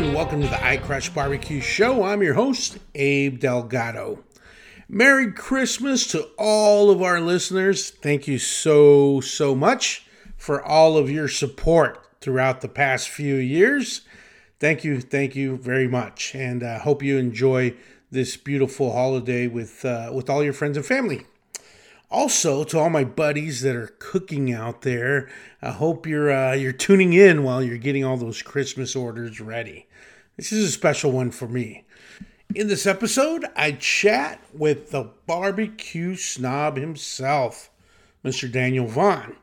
and welcome to the I Crush Barbecue Show. I'm your host, Abe Delgado. Merry Christmas to all of our listeners. Thank you so, so much for all of your support throughout the past few years. Thank you, thank you very much, and I uh, hope you enjoy this beautiful holiday with uh, with all your friends and family. Also, to all my buddies that are cooking out there, I hope you're uh, you're tuning in while you're getting all those Christmas orders ready. This is a special one for me. In this episode, I chat with the barbecue snob himself, Mr. Daniel Vaughn.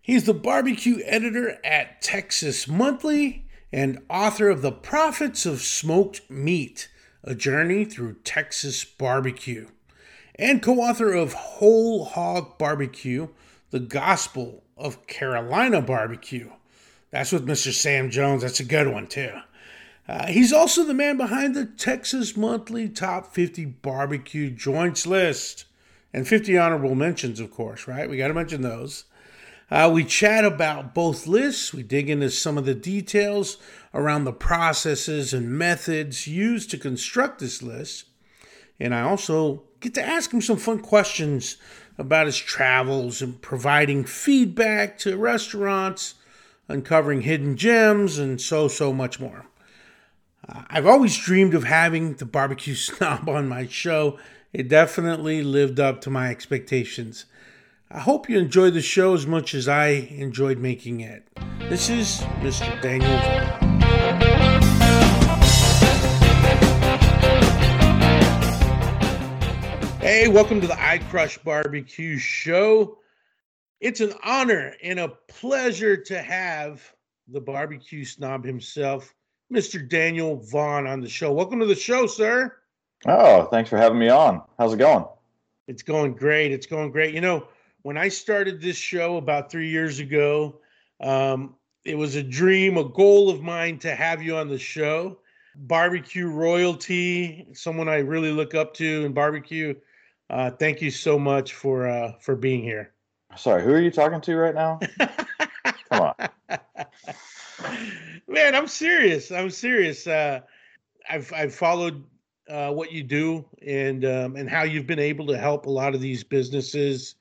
He's the barbecue editor at Texas Monthly and author of The Prophets of Smoked Meat, a journey through Texas barbecue and co author of Whole Hog Barbecue, The Gospel of Carolina Barbecue. That's with Mr. Sam Jones. That's a good one, too. Uh, he's also the man behind the Texas Monthly Top 50 Barbecue Joints list and 50 honorable mentions, of course, right? We got to mention those. Uh, we chat about both lists. We dig into some of the details around the processes and methods used to construct this list. And I also get to ask him some fun questions about his travels and providing feedback to restaurants, uncovering hidden gems, and so, so much more. I've always dreamed of having the barbecue snob on my show. It definitely lived up to my expectations. I hope you enjoyed the show as much as I enjoyed making it. This is Mr. Daniel. Hey, welcome to the I Crush Barbecue Show. It's an honor and a pleasure to have the barbecue snob himself, Mr. Daniel Vaughn, on the show. Welcome to the show, sir. Oh, thanks for having me on. How's it going? It's going great. It's going great. You know, when I started this show about three years ago, um, it was a dream, a goal of mine to have you on the show. Barbecue royalty, someone I really look up to in barbecue uh, thank you so much for uh, for being here. Sorry, who are you talking to right now? Come on, man. I'm serious. I'm serious. Uh, I've I've followed uh, what you do and um, and how you've been able to help a lot of these businesses,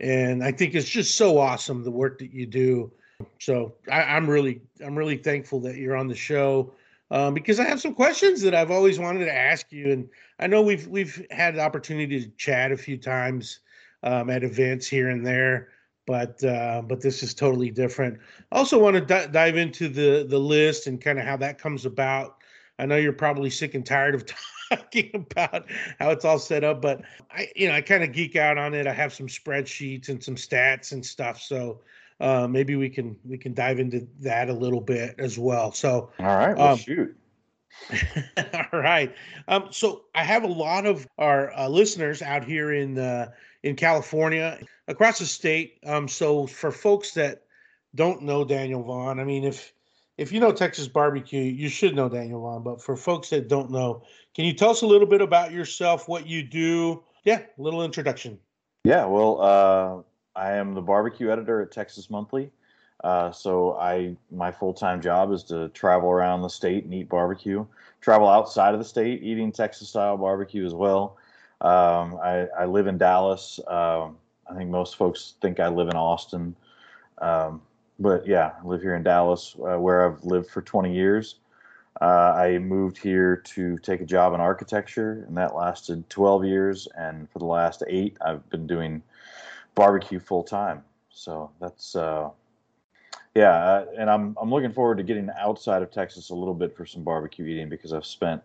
and I think it's just so awesome the work that you do. So I, I'm really I'm really thankful that you're on the show um, because I have some questions that I've always wanted to ask you, and I know we've we've had the opportunity to chat a few times um, at events here and there, but uh, but this is totally different. I also want to d- dive into the the list and kind of how that comes about. I know you're probably sick and tired of talking about how it's all set up, but I you know I kind of geek out on it. I have some spreadsheets and some stats and stuff, so uh, maybe we can we can dive into that a little bit as well. So, all right, well, um, shoot. all right. Um, so I have a lot of our uh, listeners out here in uh, in California, across the state. Um, so for folks that don't know Daniel Vaughn, I mean, if if you know Texas barbecue, you should know Daniel Vaughn. But for folks that don't know, can you tell us a little bit about yourself, what you do? Yeah, a little introduction. Yeah, well, uh, I am the barbecue editor at Texas Monthly. Uh, so I my full time job is to travel around the state and eat barbecue. Travel outside of the state, eating Texas style barbecue as well. Um, I, I, live in Dallas. Um, I think most folks think I live in Austin, um, but yeah, I live here in Dallas, uh, where I've lived for 20 years. Uh, I moved here to take a job in architecture, and that lasted 12 years. And for the last eight, I've been doing barbecue full time. So that's uh, yeah, and I'm I'm looking forward to getting outside of Texas a little bit for some barbecue eating because I've spent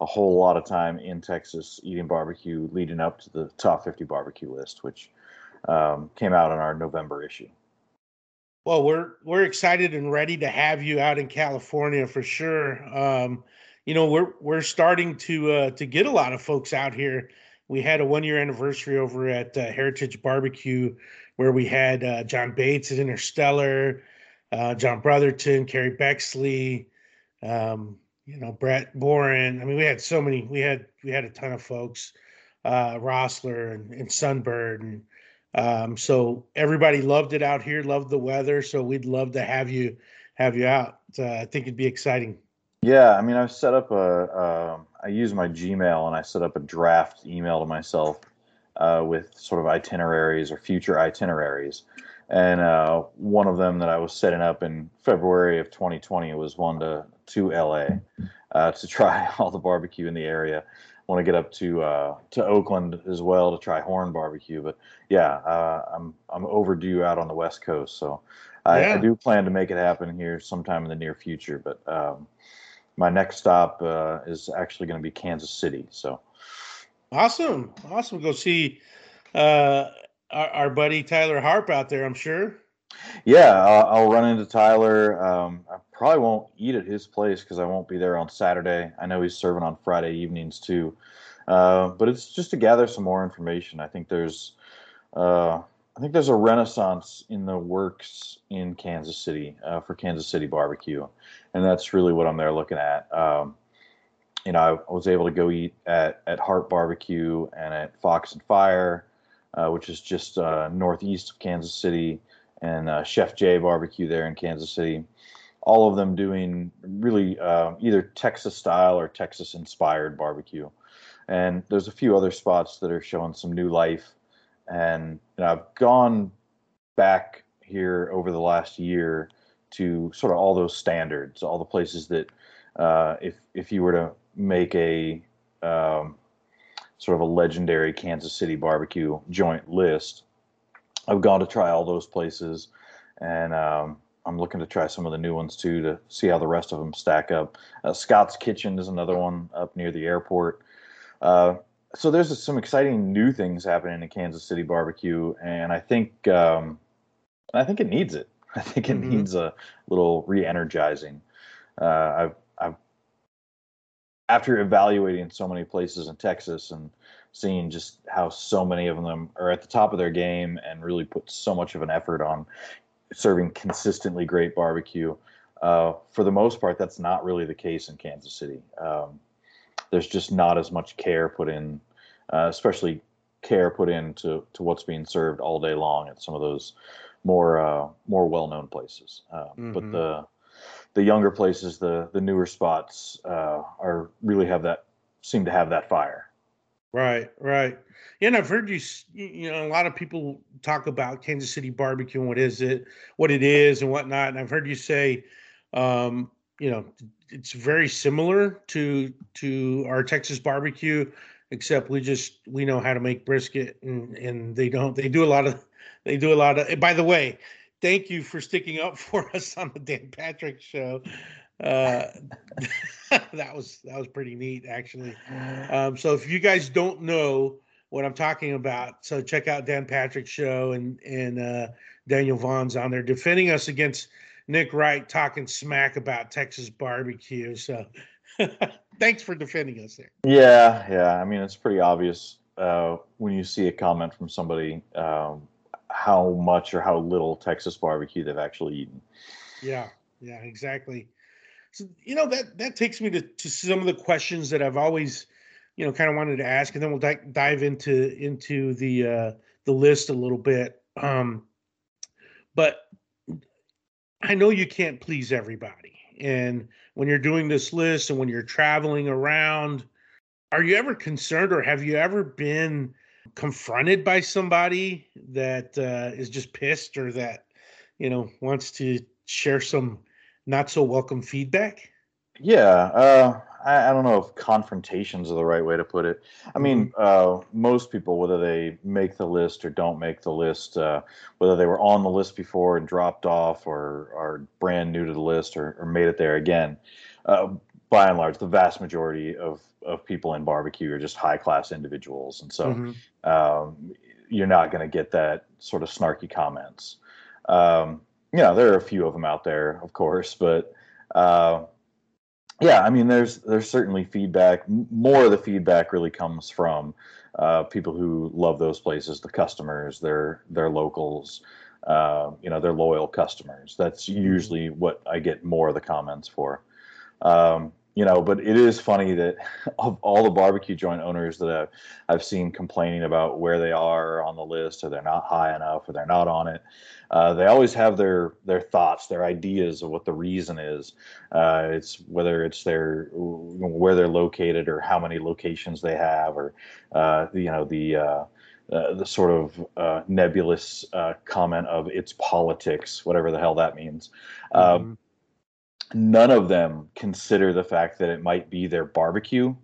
a whole lot of time in Texas eating barbecue leading up to the top 50 barbecue list, which um, came out in our November issue. Well, we're we're excited and ready to have you out in California for sure. Um, you know, we're we're starting to uh, to get a lot of folks out here we had a one year anniversary over at uh, Heritage Barbecue where we had uh, John Bates at Interstellar, uh, John Brotherton, Kerry Bexley, um, you know, Brett Boren. I mean, we had so many. We had we had a ton of folks, uh, Rossler and, and Sunbird, and um, so everybody loved it out here. Loved the weather. So we'd love to have you have you out. Uh, I think it'd be exciting. Yeah, I mean, I've set up a. Uh, I use my Gmail and I set up a draft email to myself uh, with sort of itineraries or future itineraries. And uh, one of them that I was setting up in February of 2020 was one to to LA uh, to try all the barbecue in the area. Want to get up to uh, to Oakland as well to try Horn Barbecue, but yeah, uh, I'm I'm overdue out on the West Coast, so I, yeah. I, do plan to make it happen here sometime in the near future. But um, my next stop uh, is actually going to be Kansas City, so awesome, awesome. Go see uh, our, our buddy Tyler Harp out there. I'm sure. Yeah, I'll, I'll run into Tyler. Um, I probably won't eat at his place because I won't be there on Saturday. I know he's serving on Friday evenings too. Uh, but it's just to gather some more information. I think there's, uh, I think there's a renaissance in the works in Kansas City uh, for Kansas City barbecue, and that's really what I'm there looking at. Um, you know, I, I, was able to go eat at at Harp Barbecue and at Fox and Fire, uh, which is just uh, northeast of Kansas City and uh, Chef J Barbecue there in Kansas City. All of them doing really uh, either Texas style or Texas inspired barbecue. And there's a few other spots that are showing some new life. And I've gone back here over the last year to sort of all those standards, all the places that uh, if if you were to make a um, sort of a legendary Kansas City barbecue joint list, I've gone to try all those places, and um, I'm looking to try some of the new ones too to see how the rest of them stack up. Uh, Scott's Kitchen is another one up near the airport. Uh, so there's some exciting new things happening in Kansas City barbecue, and I think um, I think it needs it. I think it mm-hmm. needs a little re-energizing. Uh, I've, I've after evaluating so many places in Texas and seeing just how so many of them are at the top of their game and really put so much of an effort on serving consistently great barbecue. Uh, for the most part, that's not really the case in Kansas City. Um, there's just not as much care put in, uh, especially care put into to what's being served all day long at some of those more uh, more well known places. Mm-hmm. But the the younger places, the the newer spots, uh, are really have that seem to have that fire. Right, right. And I've heard you. You know, a lot of people talk about Kansas City barbecue and what is it, what it is, and whatnot. And I've heard you say, um, you know, it's very similar to to our Texas barbecue, except we just we know how to make brisket, and and they don't. They do a lot of. They do a lot of. By the way, thank you for sticking up for us on the Dan Patrick show. Uh, that was that was pretty neat, actually. Um, so if you guys don't know what I'm talking about, so check out Dan Patrick's show and and uh, Daniel Vaughn's on there defending us against Nick Wright talking smack about Texas barbecue. So thanks for defending us there. Yeah, yeah. I mean, it's pretty obvious uh, when you see a comment from somebody um, how much or how little Texas barbecue they've actually eaten. Yeah, yeah, exactly. So, you know that that takes me to, to some of the questions that I've always, you know, kind of wanted to ask, and then we'll di- dive into into the uh, the list a little bit. Um, but I know you can't please everybody, and when you're doing this list and when you're traveling around, are you ever concerned, or have you ever been confronted by somebody that uh, is just pissed, or that you know wants to share some not so welcome feedback? Yeah, uh, I, I, don't know if confrontations are the right way to put it. I mean, mm-hmm. uh, most people, whether they make the list or don't make the list, uh, whether they were on the list before and dropped off, or are brand new to the list, or, or made it there again, uh, by and large, the vast majority of of people in barbecue are just high class individuals, and so mm-hmm. um, you're not going to get that sort of snarky comments. Um, you know, there are a few of them out there, of course, but uh, yeah, I mean, there's there's certainly feedback. More of the feedback really comes from uh, people who love those places, the customers, their their locals, uh, you know, their loyal customers. That's mm-hmm. usually what I get more of the comments for. Um, you know, but it is funny that of all the barbecue joint owners that I've, I've seen complaining about where they are on the list, or they're not high enough, or they're not on it, uh, they always have their their thoughts, their ideas of what the reason is. Uh, it's whether it's their where they're located, or how many locations they have, or uh, you know the. Uh, uh, the sort of uh, nebulous comment of it's politics, whatever the hell that means. Um, mm-hmm. None of them consider the fact that it might be their barbecue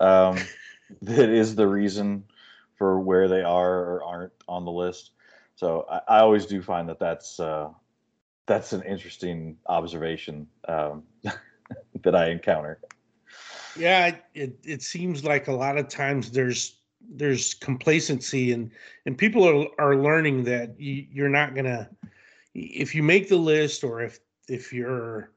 um, that is the reason for where they are or aren't on the list. So I, I always do find that that's uh, that's an interesting observation um, that I encounter. Yeah, it it seems like a lot of times there's there's complacency and and people are are learning that you, you're not gonna if you make the list or if if you're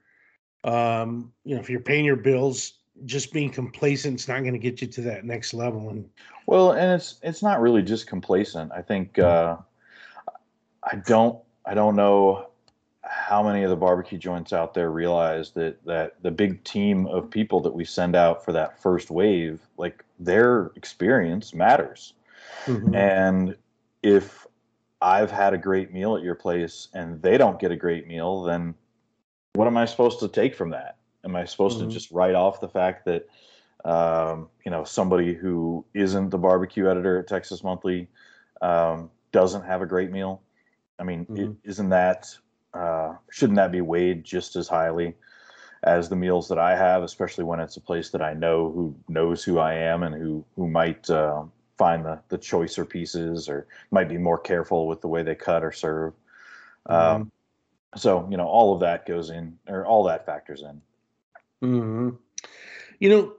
um, you know, if you're paying your bills, just being complacent is not going to get you to that next level. And well, and it's it's not really just complacent. I think mm-hmm. uh, I don't I don't know how many of the barbecue joints out there realize that that the big team of people that we send out for that first wave, like their experience matters. Mm-hmm. And if I've had a great meal at your place and they don't get a great meal, then what am I supposed to take from that? Am I supposed mm-hmm. to just write off the fact that um, you know somebody who isn't the barbecue editor at Texas Monthly um, doesn't have a great meal? I mean, mm-hmm. is not that uh, shouldn't that be weighed just as highly as the meals that I have, especially when it's a place that I know who knows who I am and who who might uh, find the the choicer pieces or might be more careful with the way they cut or serve. Mm-hmm. Um, so you know all of that goes in or all that factors in. Mm-hmm. you know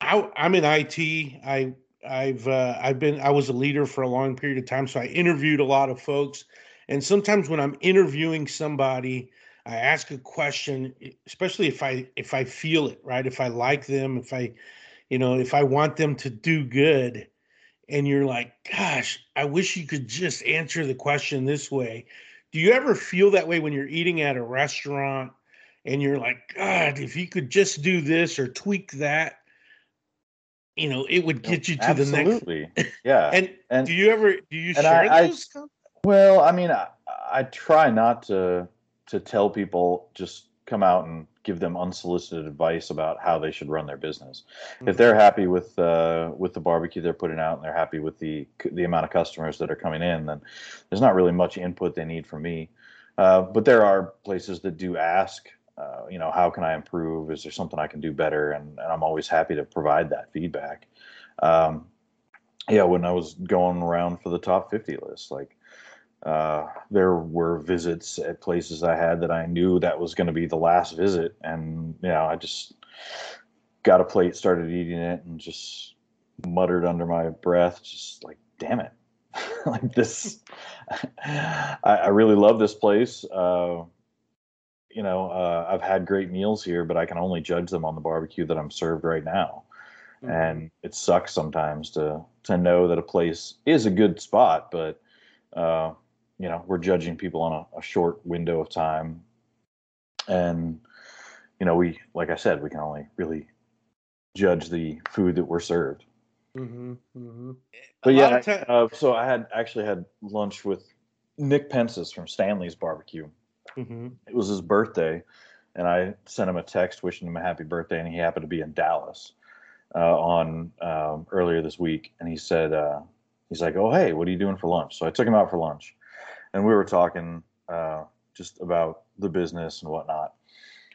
I, i'm in it i i've uh, i've been i was a leader for a long period of time so i interviewed a lot of folks. And sometimes when i'm interviewing somebody i ask a question especially if i if i feel it right? If i like them if i you know if i want them to do good and you're like gosh i wish you could just answer the question this way do you ever feel that way when you're eating at a restaurant and you're like, God, if you could just do this or tweak that, you know, it would get you to Absolutely. the next. Yeah. and, and do you ever do you share I, those? I, well, I mean, I, I try not to to tell people just come out and give them unsolicited advice about how they should run their business. Mm-hmm. If they're happy with uh, with the barbecue they're putting out and they're happy with the the amount of customers that are coming in, then there's not really much input they need from me. Uh, but there are places that do ask, uh, you know, how can I improve? Is there something I can do better? And, and I'm always happy to provide that feedback. Um, yeah, when I was going around for the top 50 list, like uh, there were visits at places I had that I knew that was going to be the last visit, and you know, I just got a plate, started eating it, and just muttered under my breath, just like, "Damn it!" like this, I, I, really love this place. Uh, you know, uh, I've had great meals here, but I can only judge them on the barbecue that I'm served right now. Mm-hmm. And it sucks sometimes to to know that a place is a good spot, but uh, you know we're judging people on a, a short window of time. And you know we like i said we can only really judge the food that we're served. Mm-hmm, mm-hmm. but yeah t- uh, so i had actually had lunch with nick pencis from stanley's barbecue. Mm-hmm. it was his birthday and i sent him a text wishing him a happy birthday and he happened to be in dallas uh, on um, earlier this week and he said uh, he's like oh hey what are you doing for lunch? So i took him out for lunch and we were talking uh, just about the business and whatnot.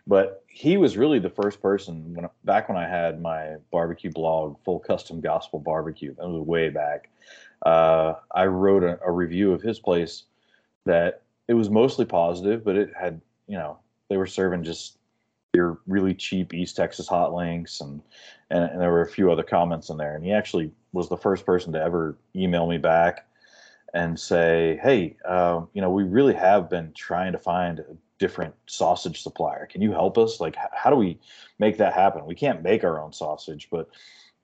But he was really the first person when back when I had my barbecue blog, Full Custom Gospel Barbecue. That was way back. Uh, I wrote a, a review of his place that it was mostly positive, but it had you know they were serving just your really cheap East Texas hot links and, and, and there were a few other comments in there. And he actually was the first person to ever email me back and say, hey, uh, you know, we really have been trying to find a different sausage supplier. Can you help us? Like, how do we make that happen? We can't make our own sausage, but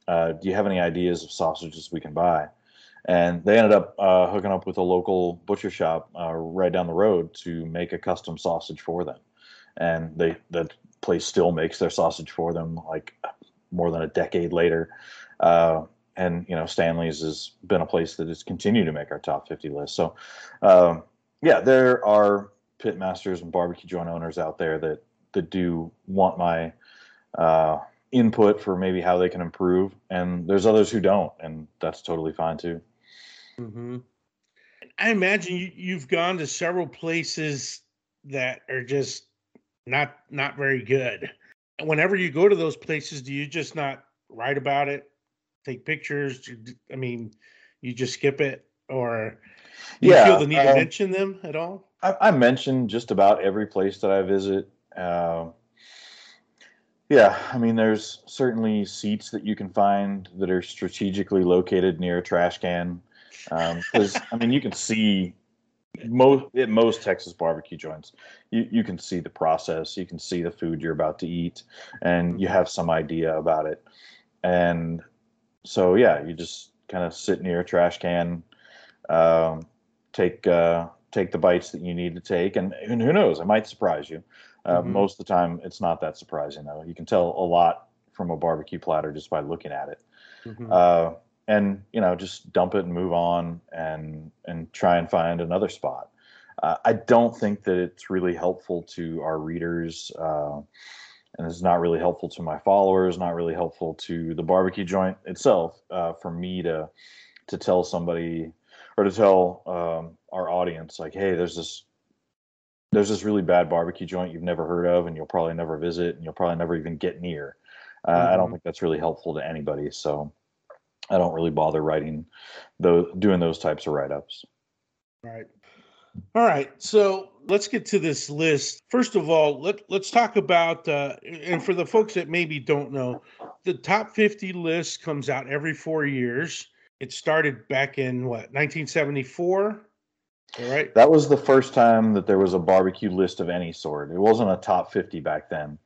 uh, do you have any ideas of sausages we can buy? And they ended up uh, hooking up with a local butcher shop uh, right down the road to make a custom sausage for them. And they that place still makes their sausage for them, like more than a decade later. And you know, Stanley's has been a place that has continued to make our top 50 list. So, um, yeah, there are pit masters and barbecue joint owners out there that that do want my uh, input for maybe how they can improve, and there's others who don't, and that's totally fine too. Mm-hmm. I imagine you, you've gone to several places that are just not not very good. Whenever you go to those places, do you just not write about it, take pictures? I mean, you just skip it, or do you yeah, feel the need um, to mention them at all? I, I mention just about every place that I visit. Uh, yeah, I mean, there's certainly seats that you can find that are strategically located near a trash can. Because um, I mean, you can see most at most Texas barbecue joints, you, you can see the process, you can see the food you're about to eat, and you have some idea about it. And so, yeah, you just kind of sit near a trash can, um, take uh, take the bites that you need to take, and, and who knows, it might surprise you. Uh, mm-hmm. Most of the time, it's not that surprising though. You can tell a lot from a barbecue platter just by looking at it. Mm-hmm. Uh, and you know, just dump it and move on, and and try and find another spot. Uh, I don't think that it's really helpful to our readers, uh, and it's not really helpful to my followers. Not really helpful to the barbecue joint itself. Uh, for me to to tell somebody or to tell um, our audience like, hey, there's this there's this really bad barbecue joint you've never heard of, and you'll probably never visit, and you'll probably never even get near. Uh, mm-hmm. I don't mm-hmm. think that's really helpful to anybody. So I don't really bother writing those, doing those types of write ups. Right. All right. So let's get to this list. First of all, let, let's talk about, uh, and for the folks that maybe don't know, the top 50 list comes out every four years. It started back in what, 1974? All right. That was the first time that there was a barbecue list of any sort. It wasn't a top 50 back then.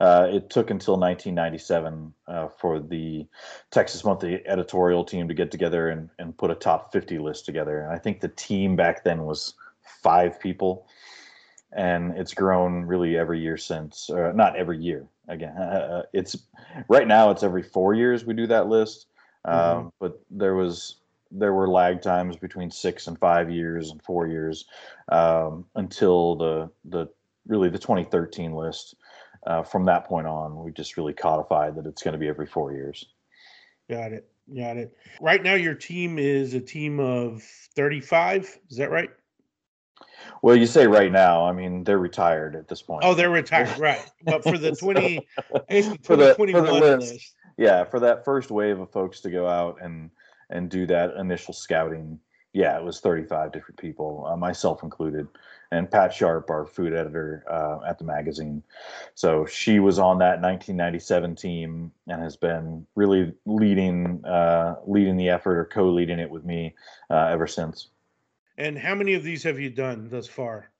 Uh, it took until 1997 uh, for the Texas Monthly editorial team to get together and, and put a top 50 list together. And I think the team back then was five people. And it's grown really every year since, uh, not every year. Again, uh, it's right now it's every four years we do that list. Mm-hmm. Um, but there was there were lag times between six and five years and four years um, until the the really the 2013 list. Uh, from that point on, we just really codified that it's going to be every four years. Got it. Got it. Right now, your team is a team of 35. Is that right? Well, you say right now. I mean, they're retired at this point. Oh, they're retired, right? But for the 20, for the, for the list, list, yeah, for that first wave of folks to go out and and do that initial scouting, yeah, it was 35 different people, uh, myself included, and Pat Sharpe, our food editor uh, at the magazine. So she was on that 1997 team and has been really leading uh, leading the effort or co-leading it with me uh, ever since. And how many of these have you done thus far?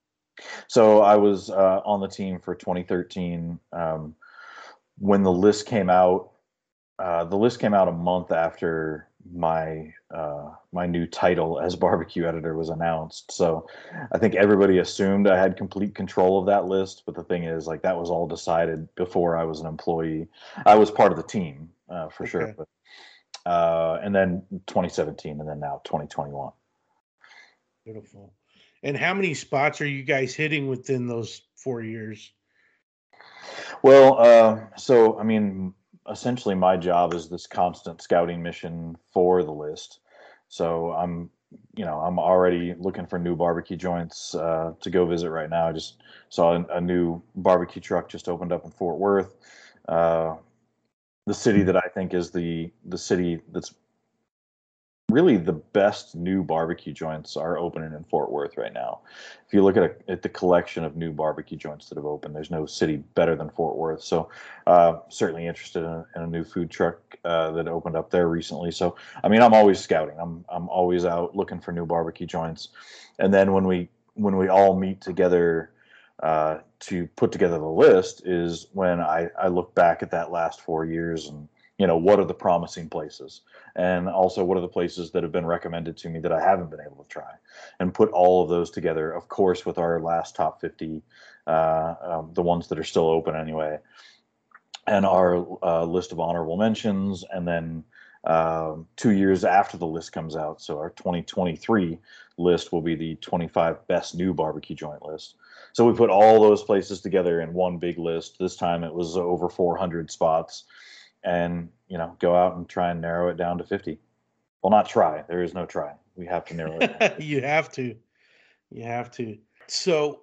So I was uh, on the team for 2013. Um, when the list came out, uh, the list came out a month after my uh, my new title as barbecue editor was announced. So I think everybody assumed I had complete control of that list. But the thing is, like that was all decided before I was an employee. I was part of the team uh, for okay. sure. But uh, and then 2017, and then now 2021. Beautiful. And how many spots are you guys hitting within those four years? Well, uh, so I mean, essentially my job is this constant scouting mission for the list. So I'm, you know, I'm already looking for new barbecue joints uh, to go visit right now. I just saw a, a, new barbecue truck just opened up in Fort Worth. Uh, the city that I think is the the city that's really the best new barbecue joints are opening in Fort Worth right now. If you look at, a, at the collection of new barbecue joints that have opened, there's no city better than Fort Worth. So, uh, certainly interested in a, in a, new food truck uh, that opened up there recently. So, I mean, I'm always scouting. I'm I'm always out looking for new barbecue joints, and then when we when we all meet together uh, to put together the list is when I I look back at that last four years and you know, what are the promising places? And also, what are the places that have been recommended to me that I haven't been able to try? And put all of those together, of course, with our last top 50, uh, um, the ones that are still open anyway, and our uh, list of honorable mentions, and then um, two years after the list comes out. So our 2023 list will be the 25 best new barbecue joint list. So we put all those places together in one big list. This time it was over 400 spots, and you know, go out and try and narrow it down to 50. Well, not try. There is no try. We have to narrow it. you have to. You have to. So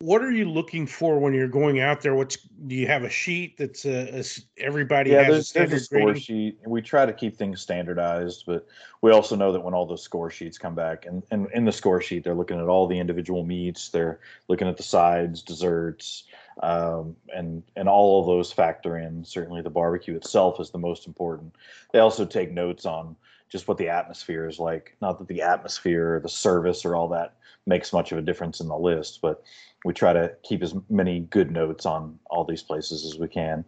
what are you looking for when you're going out there? What's do you have a sheet that's uh, a, a everybody yeah, has there's, a standard there's a score grading? sheet. We try to keep things standardized, but we also know that when all those score sheets come back, and, and in the score sheet, they're looking at all the individual meats, they're looking at the sides, desserts, um, and and all of those factor in. Certainly, the barbecue itself is the most important. They also take notes on just what the atmosphere is like. Not that the atmosphere, or the service, or all that makes much of a difference in the list, but we try to keep as many good notes on all these places as we can.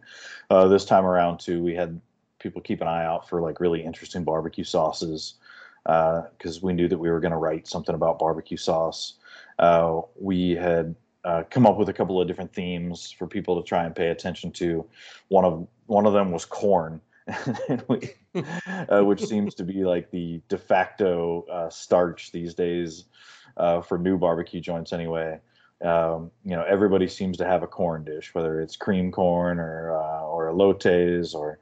Uh, this time around, too, we had people keep an eye out for like really interesting barbecue sauces because uh, we knew that we were going to write something about barbecue sauce. Uh, we had uh, come up with a couple of different themes for people to try and pay attention to. One of one of them was corn. we, uh, which seems to be like the de facto uh, starch these days uh, for new barbecue joints, anyway. Um, you know, everybody seems to have a corn dish, whether it's cream corn or uh, or elotes or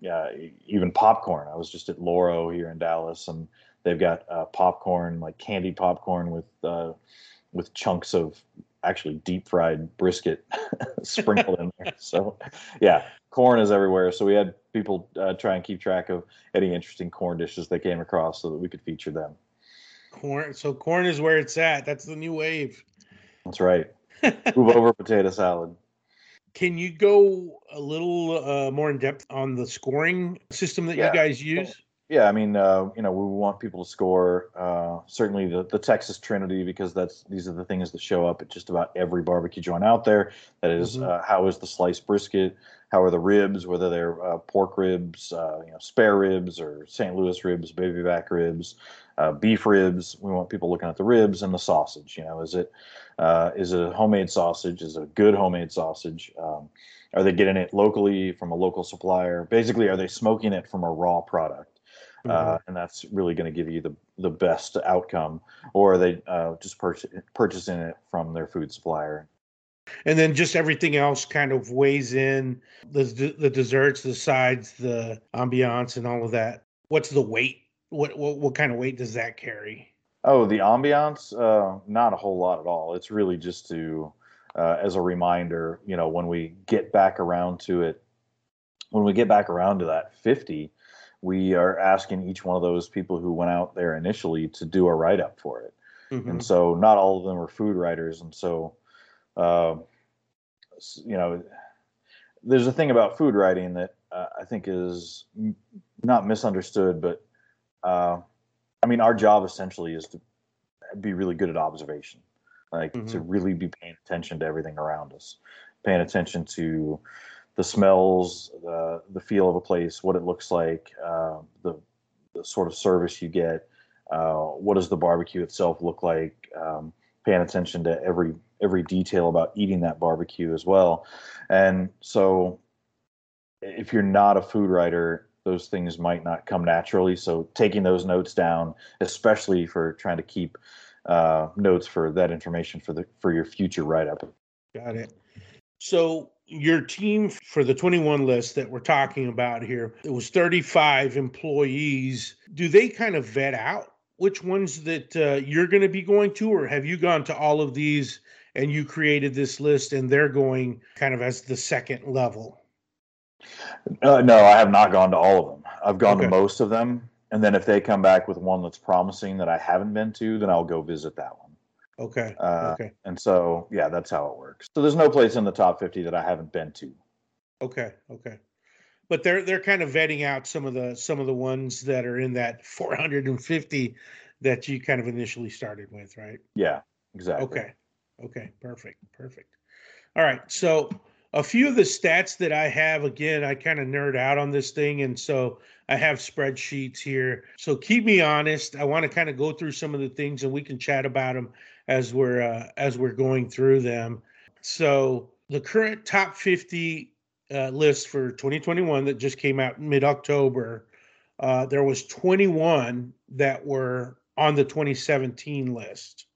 yeah, even popcorn. I was just at Loro here in Dallas, and they've got popcorn, like candy popcorn with with chunks of actually deep fried brisket sprinkled in there. So, yeah, corn is everywhere. So we had people uh, try and keep track of any interesting corn dishes they came across, so that we could feature them. Corn. So corn is where it's at. That's the new wave. That's right. Move over potato salad. Can you go a little uh, more in depth on the scoring system that Yeah. you guys use? Yeah, I mean, uh, you know, we want people to score. Uh, certainly, the, the Texas Trinity because that's these are the things that show up at just about every barbecue joint out there. That is, Mhm. uh, how is the sliced brisket? How are the ribs? Whether they're uh, pork ribs, uh, you know, spare ribs, or St. Louis ribs, baby back ribs, uh, beef ribs. We want people looking at the ribs and the sausage. You know, is it uh, is it a homemade sausage? Is it a good homemade sausage? Um, are they getting it locally from a local supplier? Basically, are they smoking it from a raw product? Mm-hmm. uh, and that's really going to give you the the best outcome. Or are they uh, just purchase, purchasing it from their food supplier? and then just everything else kind of weighs in the the desserts, the sides, the ambiance, and all of that. What's the weight? What what, what kind of weight does that carry? Oh, the ambiance, uh, not a whole lot at all. It's really just to, uh, as a reminder, you know, when we get back around to it, when we get back around to that 50, we are asking each one of those people who went out there initially to do a write up for it. Mhm. and so not all of them are food writers and so s- you know there's a thing about food writing that uh, i think is m- not misunderstood but uh, i mean our job essentially is to be really good at observation like to really be paying attention to everything around us paying attention to the smells the the feel of a place what it looks like uh, the the sort of service you get uh, what does the barbecue itself look like um, paying attention to every every detail about eating that barbecue as well. And so if you're not a food writer those things might not come naturally. So taking those notes down especially for trying to keep uh, notes for that information for the for your future write-up. Got it. So your team for the 21 list that we're talking about here, it was 35 employees. Do they kind of vet out which ones that uh, you're going to be going to, or have you gone to all of these and you created this list and they're going kind of as the second level? uh, no i have not gone to all of them i've gone Okay. to most of them and then if they come back with one that's promising that i haven't been to then i'll go visit that one Okay. Uh, okay. And so, yeah, that's how it works. So there's no place in the top 50 that I haven't been to. Okay. Okay. But they're they're kind of vetting out some of the some of the ones that are in that 450 that you kind of initially started with, right? Yeah, exactly. Okay. Okay. Perfect. Perfect. All right. So a few of the stats that I have, again, I kind of nerd out on this thing. And so I have spreadsheets here. So keep me honest. I want to kind of go through some of the things and we can chat about them as we're uh, as we're going through them. So the current top 50 uh, list for 2021 that just came out mid October, uh, there was 21 that were on the 2017 list.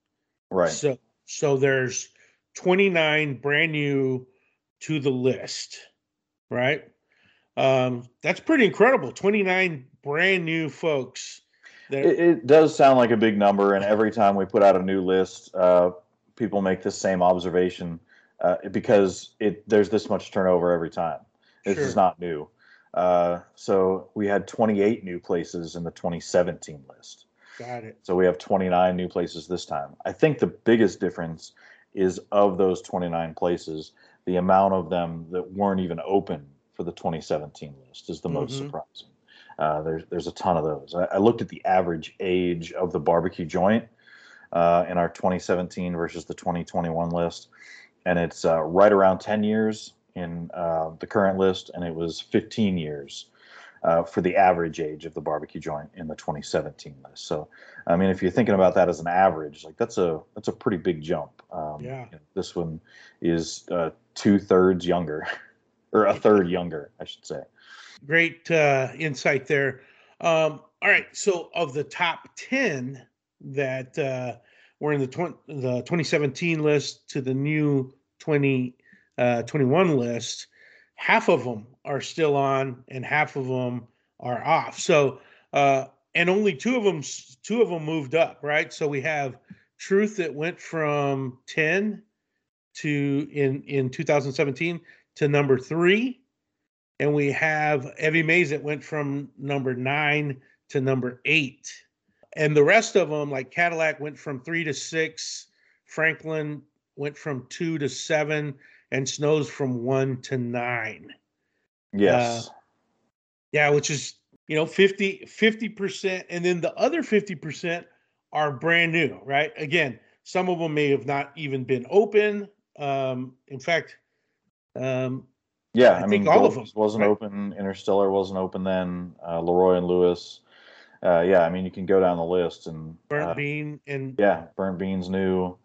Right. So so there's 29 brand new to the list, right? Um, that's pretty incredible. 29 brand new folks. It, it, does sound like a big number, and every time we put out a new list, uh, people make the same observation uh, because it there's this much turnover every time. This sure. is not new. Uh, so we had 28 new places in the 2017 list. Got it. So we have 29 new places this time. I think the biggest difference is of those 29 places, the amount of them that weren't even open for the 2017 list is the mm-hmm. most surprising. Uh, there's there's a ton of those. I, I, looked at the average age of the barbecue joint uh, in our 2017 versus the 2021 list, and it's uh, right around 10 years in uh, the current list, and it was 15 years uh, for the average age of the barbecue joint in the 2017 list. So, I mean, if you're thinking about that as an average, like that's a that's a pretty big jump. Um, yeah. This one is uh, two thirds younger, or a third younger, I should say. Great uh, insight there. Um, all right, so of the top 10 that uh, were in the, tw- the 2017 list to the new 2021 uh, list, half of them are still on and half of them are off. So, uh, and only two of them, two of them moved up, right? So we have Truth that went from 10 to in in 2017 to number three, and we have Evie Mays that went from number nine to number eight, and the rest of them, like Cattleack, went from three to six. Franklin went from two to seven, and Snows from one to nine. Yes. Uh, yeah, which is, you know, 50 50%. and then the other 50% are brand new, right? Again, some of them may have not even been open. Um, in fact, um, yeah, I, I mean, all of them wasn't right? open. Interstellar wasn't open then. Uh, Leroy and Lewis. Uh, yeah, I mean, you can go down the list and burnt uh, bean and yeah, burnt beans new.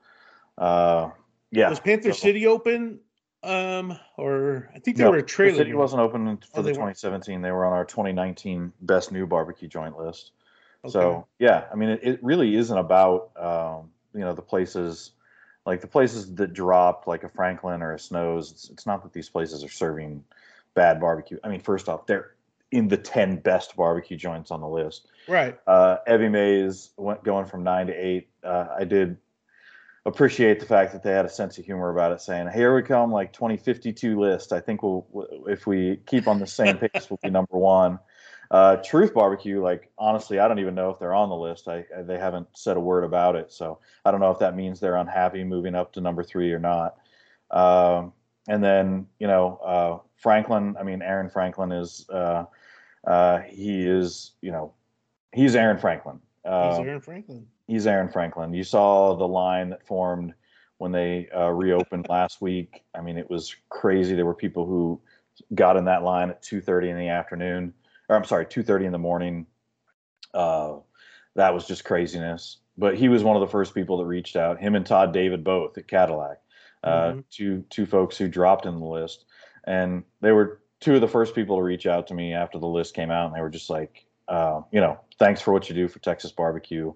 Uh, yeah, was Panther so, City open? Um, or I think they no, were a trailer. City wasn't open for oh, the 2017. They were on our 2019 best new barbecue joint list. Okay. So yeah, I mean, it, it really isn't about um, you know the places like the places that dropped, like a Franklin or a Snows. It's, it's not that these places are serving bad barbecue. I mean, first off, they're in the 10 best barbecue joints on the list. Right. Uh, Evie Mae's went going from nine to eight. Uh, I did appreciate the fact that they had a sense of humor about it, saying, "Here we come, like 2052 list. I think we'll if we keep on the same pace, we'll be number one." Uh, Truth Barbecue, like honestly, I don't even know if they're on the list. I, I, they haven't said a word about it, so I don't know if that means they're unhappy moving up to number three or not. Um, and then you know uh, Franklin. I mean, Aaron Franklin is uh, uh he is you know he's Aaron Franklin. he's Aaron Franklin he's Aaron Franklin. You saw the line that formed when they uh, reopened last week. I mean, it was crazy. There were people who got in that line at 2:30 in the afternoon, or I'm sorry, 2:30 in the morning. Uh, that was just craziness. But he was one of the first people that reached out. Him and Todd David both at Cattleack, uh, mm-hmm. two two folks who dropped in the list, and they were two of the first people to reach out to me after the list came out, and they were just like, uh, you know, thanks for what you do for Texas barbecue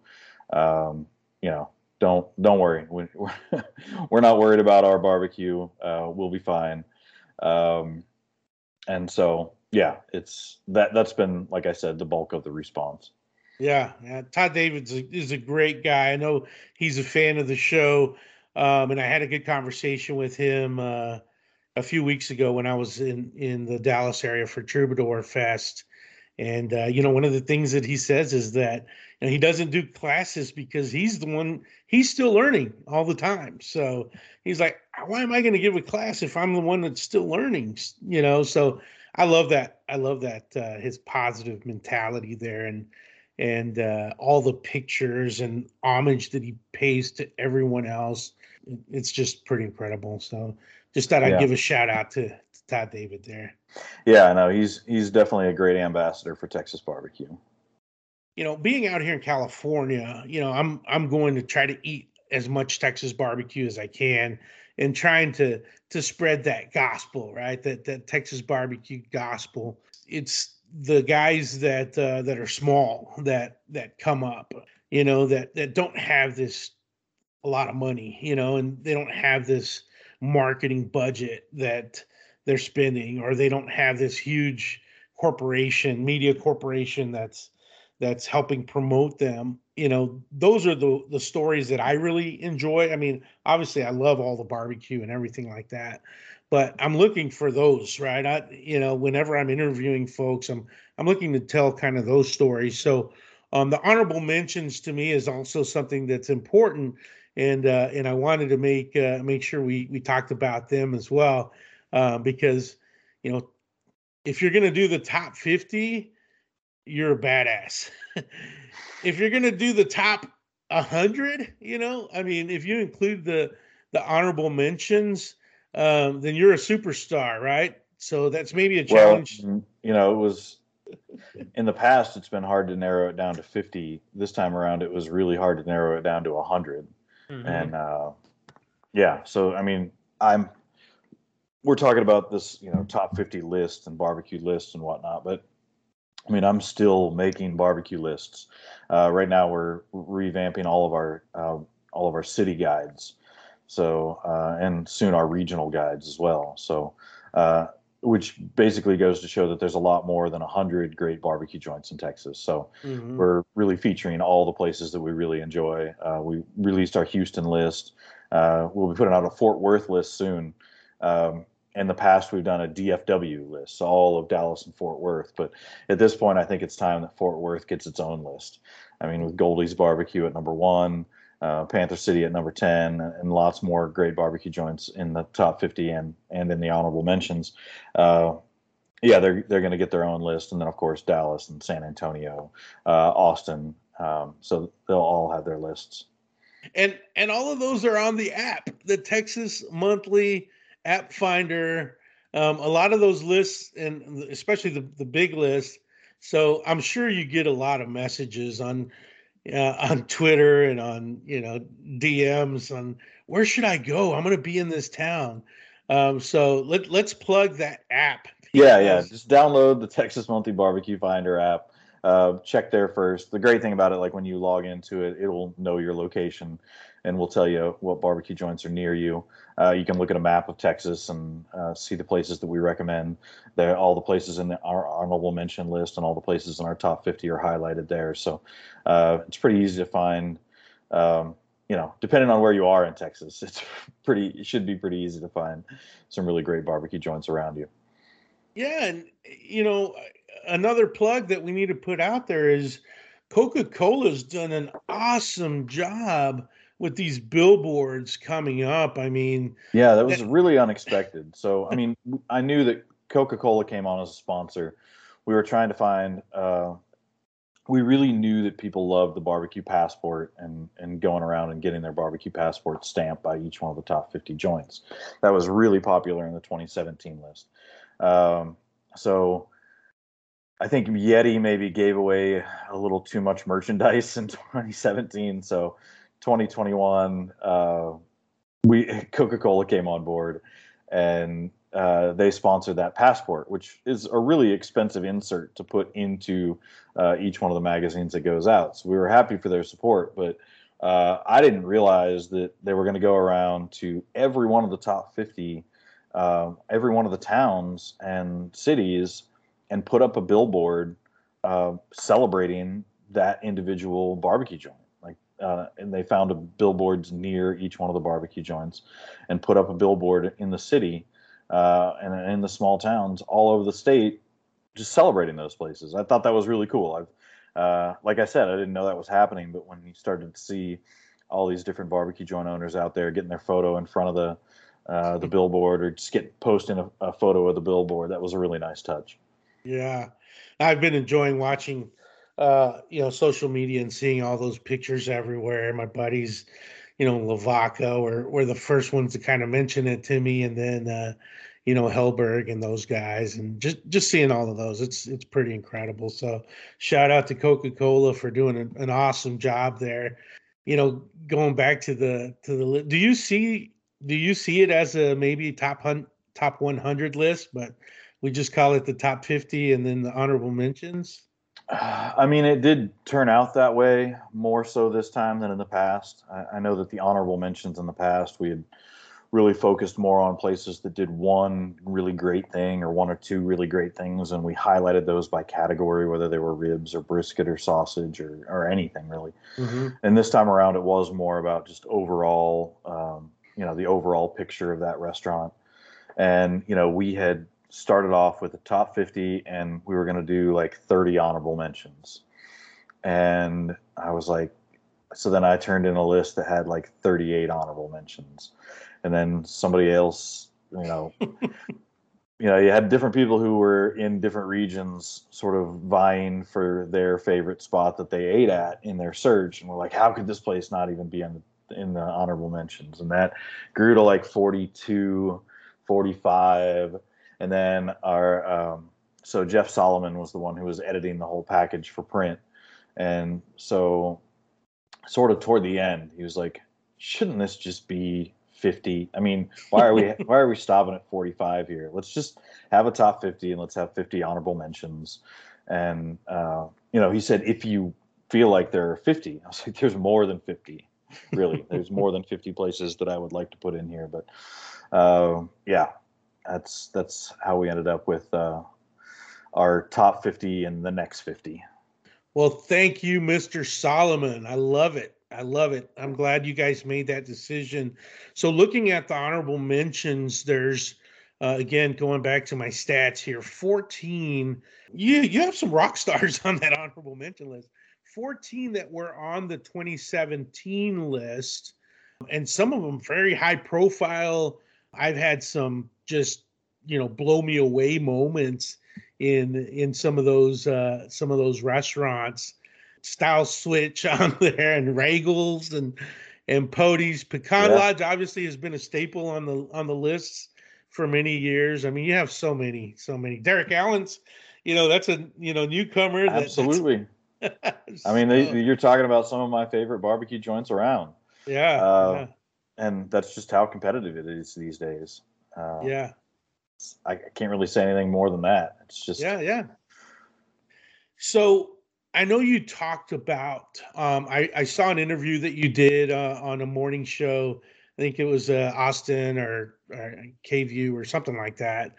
um, you know, don't don't worry. We're, we're not worried about our barbecue. Uh, we'll be fine. Um, and so, yeah, it's that that's been like I said, the bulk of the response. Yeah, yeah. Todd Davids is a great guy. I know he's a fan of the show, um, and I had a good conversation with him uh, a few weeks ago when I was in in the Dallas area for Troubadour Fest. And uh, you know, one of the things that he says is that you know, he doesn't do classes because he's the one he's still learning all the time. So he's like, why am I going to give a class if I'm the one that's still learning? You know, so I love that. I love that uh, his positive mentality there, and and uh, all the pictures and homage that he pays to everyone else. It's just pretty incredible. So just thought I'd yeah. give a shout out to, to Todd David there. Yeah, no, he's he's definitely a great ambassador for Texas barbecue. You know, being out here in California, you know, I'm I'm going to try to eat as much Texas barbecue as I can and trying to to spread that gospel, right? That that Texas barbecue gospel. It's the guys that uh, that are small that that come up, you know, that that don't have this a lot of money, you know, and they don't have this marketing budget that they're spending, or they don't have this huge corporation, media corporation that's that's helping promote them. You know, those are the the stories that I really enjoy. I mean, obviously, I love all the barbecue and everything like that, but I'm looking for those, right? I, you know, whenever I'm interviewing folks, I'm I'm looking to tell kind of those stories. So, um, the honorable mentions to me is also something that's important, and uh, and I wanted to make uh, make sure we we talked about them as well, uh, because you know, if you're gonna do the top 50, you're a badass. if you're gonna do the top 100, you know, I mean, if you include the the honorable mentions um, then you're a superstar, right? So that's maybe a challenge. Well, you know, it was in the past. It's been hard to narrow it down to 50. This time around, it was really hard to narrow it down to 100. Mm-hmm. And uh, yeah, so I mean, I'm. We're talking about this, you know, top 50 list and barbecue lists and whatnot, but I mean, I'm still making barbecue lists. Uh, right now, we're revamping all of our uh, all of our city guides. So uh, and soon our regional guides as well. So uh, which basically goes to show that there's a lot more than 100 great barbecue joints in Texas. So mm-hmm. we're really featuring all the places that we really enjoy. Uh, we released our Houston list. Uh, we'll be putting out a Fort Worth list soon. Um, in the past, we've done a DFW list, all of Dallas and Fort Worth. But at this point, I think it's time that Fort Worth gets its own list. I mean, with Goldie's Barbecue at number one, uh, Panther City at number 10, and lots more great barbecue joints in the top 50 and, and in the honorable mentions. Uh, yeah, they're they're going to get their own list, and then of course Dallas and San Antonio, uh, Austin. Um, so they'll all have their lists. And and all of those are on the app, the Texas Monthly App Finder. Um, a lot of those lists, and especially the the big list. So I'm sure you get a lot of messages on uh, on Twitter and on you know DMs on where should I go? I'm going to be in this town. Um, so let let's plug that app. Yeah, yeah. Just download the Texas Monthly Barbecue Finder app. Uh, check there first. The great thing about it, like when you log into it, it'll know your location and we'll tell you what barbecue joints are near you. Uh, you can look at a map of Texas and uh, see the places that we recommend. All the places in our honorable mention list and all the places in our top 50 are highlighted there. So uh, it's pretty easy to find. Um, you know, depending on where you are in Texas, it's pretty. It should be pretty easy to find some really great barbecue joints around you. Yeah, and you know, another plug that we need to put out there is Coca Cola's done an awesome job with these billboards coming up. I mean, yeah, that was that, really unexpected. So, I mean, I knew that Coca Cola came on as a sponsor. We were trying to find. Uh, we really knew that people loved the barbecue passport and and going around and getting their barbecue passport stamped by each one of the top 50 joints. That was really popular in the 2017 list. Um, so I think Yeti maybe gave away a little too much merchandise in 2017. So 2021, uh, we Coca Cola came on board, and uh, they sponsored that passport, which is a really expensive insert to put into uh, each one of the magazines that goes out. So we were happy for their support, but uh, I didn't realize that they were going to go around to every one of the top 50, uh, every one of the towns and cities, and put up a billboard uh, celebrating that individual barbecue joint uh, and they found billboards near each one of the barbecue joints and put up a billboard in the city uh, and in the small towns all over the state just celebrating those places. I thought that was really cool. I've uh, like i said i didn't know that was happening but when you started to see all these different barbecue joint owners out there getting their photo in front of the uh, the billboard or just get posting a, a photo of the billboard that was a really nice touch. Yeah. I've been enjoying watching uh, you know, social media and seeing all those pictures everywhere. My buddies, you know, Lavaca were were the first ones to kind of mention it to me, and then uh, you know Helberg and those guys, and just just seeing all of those, it's it's pretty incredible. So shout out to Coca Cola for doing an, an awesome job there. You know, going back to the to the, do you see do you see it as a maybe top hunt top 100 list, but we just call it the top 50 and then the honorable mentions? I mean, it did turn out that way more so this time than in the past. I, I know that the honorable mentions in the past we had really focused more on places that did one really great thing or one or two really great things, and we highlighted those by category, whether they were ribs or brisket or sausage or, or anything really. Mm-hmm. And this time around, it was more about just overall, um, you know, the overall picture of that restaurant. And you know, we had started off with the top 50, and we were going to do like 30 honorable mentions. And I was like, so then I turned in a list that had like 38 honorable mentions and then somebody else, you know, you know, you had different people who were in different regions, sort of vying for their favorite spot that they ate at in their search, and we're like, how could this place not even be in the, in the honorable mentions? And that grew to like 42, 45, and then our um, so Jeff Salamon was the one who was editing the whole package for print, and so sort of toward the end, he was like, shouldn't this just be 50. I mean, why are we why are we stopping at 45 here? Let's just have a top 50 and let's have 50 honorable mentions. And uh, you know, he said if you feel like there are 50, I was like, there's more than 50. Really, there's more than 50 places that I would like to put in here. But uh, yeah, that's that's how we ended up with uh, our top 50 and the next 50. Well, thank you, Mr. Salamon. I love it. I love it. I'm glad you guys made that decision. So, looking at the honorable mentions, there's uh, again going back to my stats here 14 you you have some rock stars on that honorable mention list 14 that were on the 2017 list and some of them very high profile i've had some just you know blow me away moments in in some of those uh some of those restaurants Stiles Switch on there and Regals and and Pody's. Pecan yeah. Lodge obviously has been a staple on the on the lists for many years. I mean, you have so many, so many. Derek Allan's, you know, that's a you know newcomer. That, Absolutely. I mean, they, you're talking about some of my favorite barbecue joints around. Yeah, uh, yeah. And that's just how competitive it is these days. Uh, yeah. I can't really say anything more than that. It's just yeah, yeah. So I know you talked about. Um, I, I saw an interview that you did uh, on a morning show. I think it was uh, Austin or, or KVU or something like that,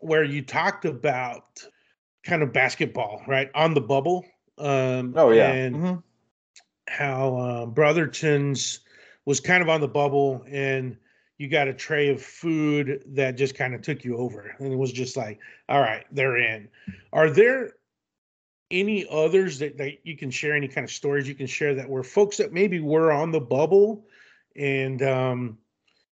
where you talked about kind of basketball, right on the bubble. Um, oh yeah, and mm-hmm. how uh, Brotherton's was kind of on the bubble, and you got a tray of food that just kind of took you over, and it was just like, all right, they're in. Are there any others that, that you can share any kind of stories you can share that were folks that maybe were on the bubble and um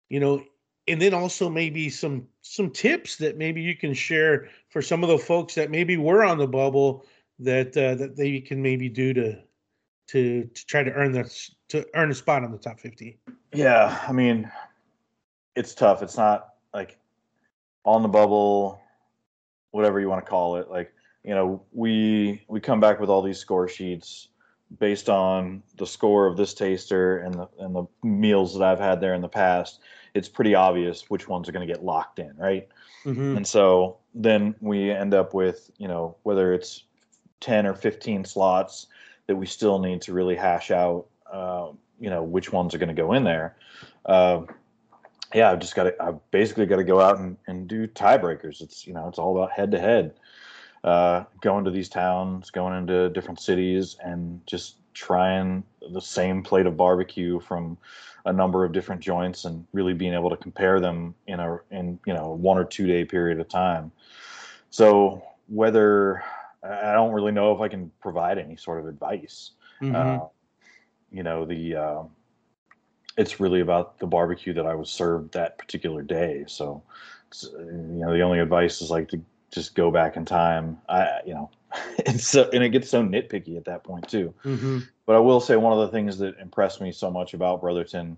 you know and then also maybe some some tips that maybe you can share for some of the folks that maybe were on the bubble that uh, that they can maybe do to to to try to earn the to earn a spot on the top 50 yeah i mean it's tough it's not like on the bubble whatever you want to call it like you know, we we come back with all these score sheets based on the score of this taster and the and the meals that I've had there in the past. It's pretty obvious which ones are going to get locked in, right? Mm-hmm. And so then we end up with you know whether it's ten or fifteen slots that we still need to really hash out. Uh, you know which ones are going to go in there. Uh, yeah, I've just got to. I've basically got to go out and, and do tiebreakers. It's you know it's all about head to head uh, going to these towns, going into different cities, and just trying the same plate of barbecue from a number of different joints, and really being able to compare them in a in you know one or two day period of time. So whether I don't really know if I can provide any sort of advice. Mm-hmm. Uh, you know the uh, it's really about the barbecue that I was served that particular day. So you know the only advice is like to just go back in time. I, you know, and so and it gets so nitpicky at that point too. Mm-hmm. But I will say one of the things that impressed me so much about Brotherton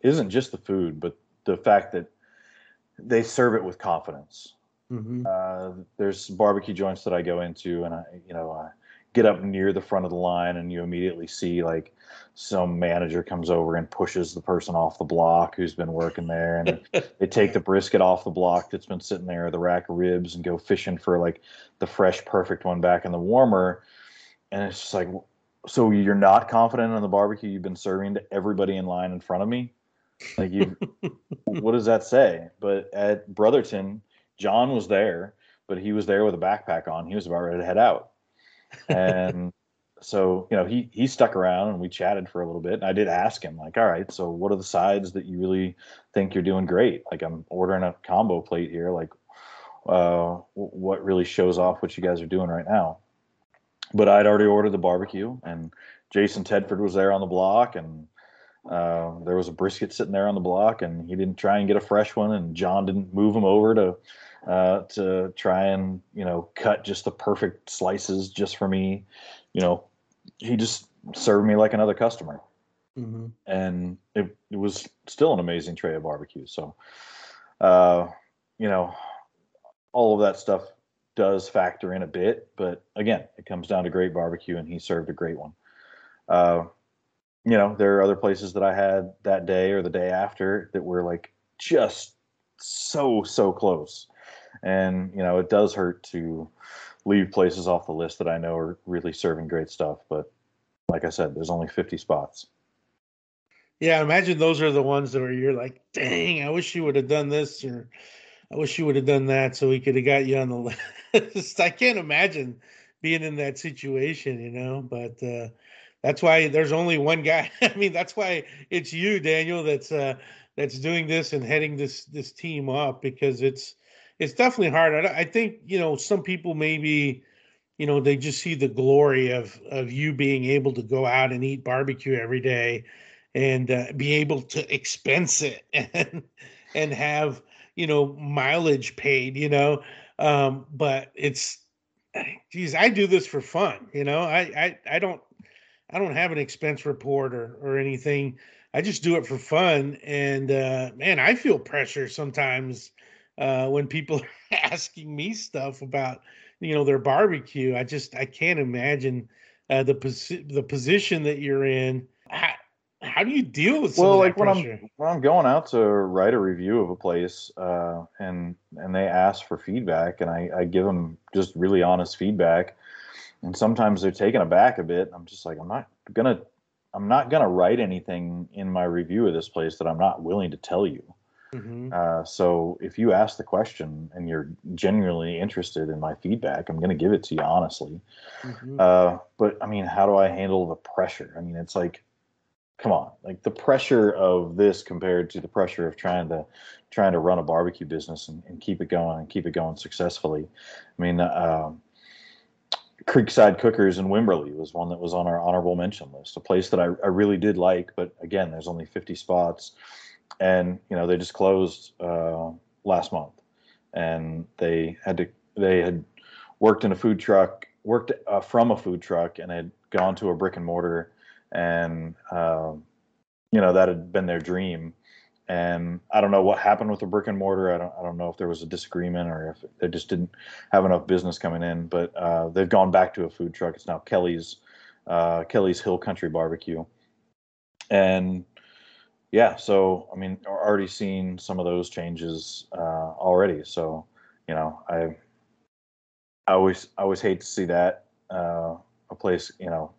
isn't just the food, but the fact that they serve it with confidence. Mm-hmm. Uh, there's barbecue joints that I go into, and I, you know, I get up near the front of the line, and you immediately see like some manager comes over and pushes the person off the block who's been working there, and they take the brisket off the block that's been sitting there, the rack of ribs, and go fishing for like the fresh, perfect one back in the warmer. And it's just like, so you're not confident in the barbecue you've been serving to everybody in line in front of me? Like you, what does that say? But at Brotherton, John was there, but he was there with a backpack on. He was about ready to head out. And so, you know, he he stuck around and we chatted for a little bit. And I did ask him, like, all right, so what are the sides that you really think you're doing great? Like I'm ordering a combo plate here. Like, uh, what really shows off what you guys are doing right now? But I'd already ordered the barbecue, and Jason Tedford was there on the block, and uh, there was a brisket sitting there on the block, and he didn't try and get a fresh one, and John didn't move him over to uh, to try and you know cut just the perfect slices just for me. You know, he just served me like another customer, Mm-hmm. and it, it was still an amazing tray of barbecue. So, uh, you know, all of that stuff does factor in a bit, but again, it comes down to great barbecue, and he served a great one. Uh, you know, there are other places that I had that day or the day after that were like just so so close, and you know, it does hurt to leave places off the list that I know are really serving great stuff. But like I said, there's only 50 spots. Yeah, imagine those are the ones that are you're like, dang, I wish you would have done this, or I wish you would have done that, so we could have got you on the list. I can't imagine being in that situation, you know. But uh, that's why there's only one guy. I mean, that's why it's you, Daniel, that's uh, that's doing this and heading this this team up because it's it's definitely hard. I, I think you know some people maybe you know they just see the glory of of you being able to go out and eat barbecue every day and uh, be able to expense it and and have you know mileage paid you know um but it's geez i do this for fun you know i i, I don't i don't have an expense report or or anything. I just do it for fun and uh man i feel pressure sometimes uh when people are asking me stuff about you know their barbecue. I just i can't imagine uh the posi- the position that you're in. How, how do you deal with well like when pressure? i'm when i'm going out to write a review of a place uh, and and they ask for feedback and I, I give them just really honest feedback and sometimes they're taken aback a bit i'm just like i'm not gonna i'm not gonna write anything in my review of this place that i'm not willing to tell you Mhm. uh, so if you ask the question and you're genuinely interested in my feedback i'm gonna give it to you honestly Mhm. uh, but I mean, how do I handle the pressure? I mean, it's like, come on, like the pressure of this compared to the pressure of trying to trying to run a barbecue business and, and keep it going and keep it going successfully. I mean, uh, Creekside Cookers in Wimberley was one that was on our honorable mention list, a place that I, I really did like, but again, there's only 50 spots, and you know they just closed uh, last month, and they had to they had worked in a food truck, worked uh, from a food truck, and had gone to a brick and mortar, and um, you know that had been their dream. And I don't know what happened with the brick and mortar. I don't, I don't know if there was a disagreement or if they just didn't have enough business coming in. But uh, they've gone back to a food truck. It's now Kelly's uh, Kelly's Hill Country Barbecue, and yeah. So I mean, we're already seeing some of those changes uh, already. So you know, I I always I always hate to see that uh, a place you know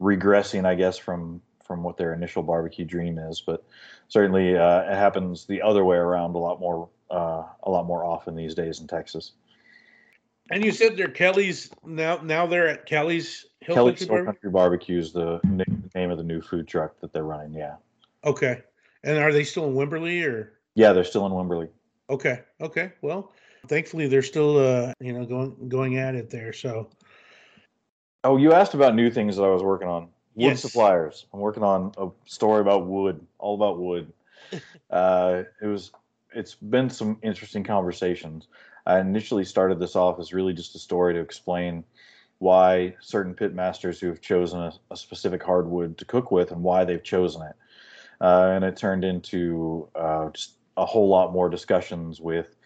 regressing, I guess, from from what their initial barbecue dream is. But certainly, uh, it happens the other way around a lot more uh, a lot more often these days in Texas. And you said they're Kelly's now. Now they're at Kelly's Hill Kelly's Country Hill Country Barbecue is the name of the new food truck that they're running. Yeah, Okay. And are they still in Wimberley or? yeah, they're still in Wimberley. Okay. Okay. Well, thankfully they're still, uh, you know, going going at it there. So Oh, you asked about new things that I was working on. Wood Yes. suppliers. I'm working on a story about wood, all about wood. uh, it was, it's been some interesting conversations. I initially started this off as really just a story to explain why certain pit masters who have chosen a, a specific hardwood to cook with and why they've chosen it. Uh, and it turned into uh, just a whole lot more discussions with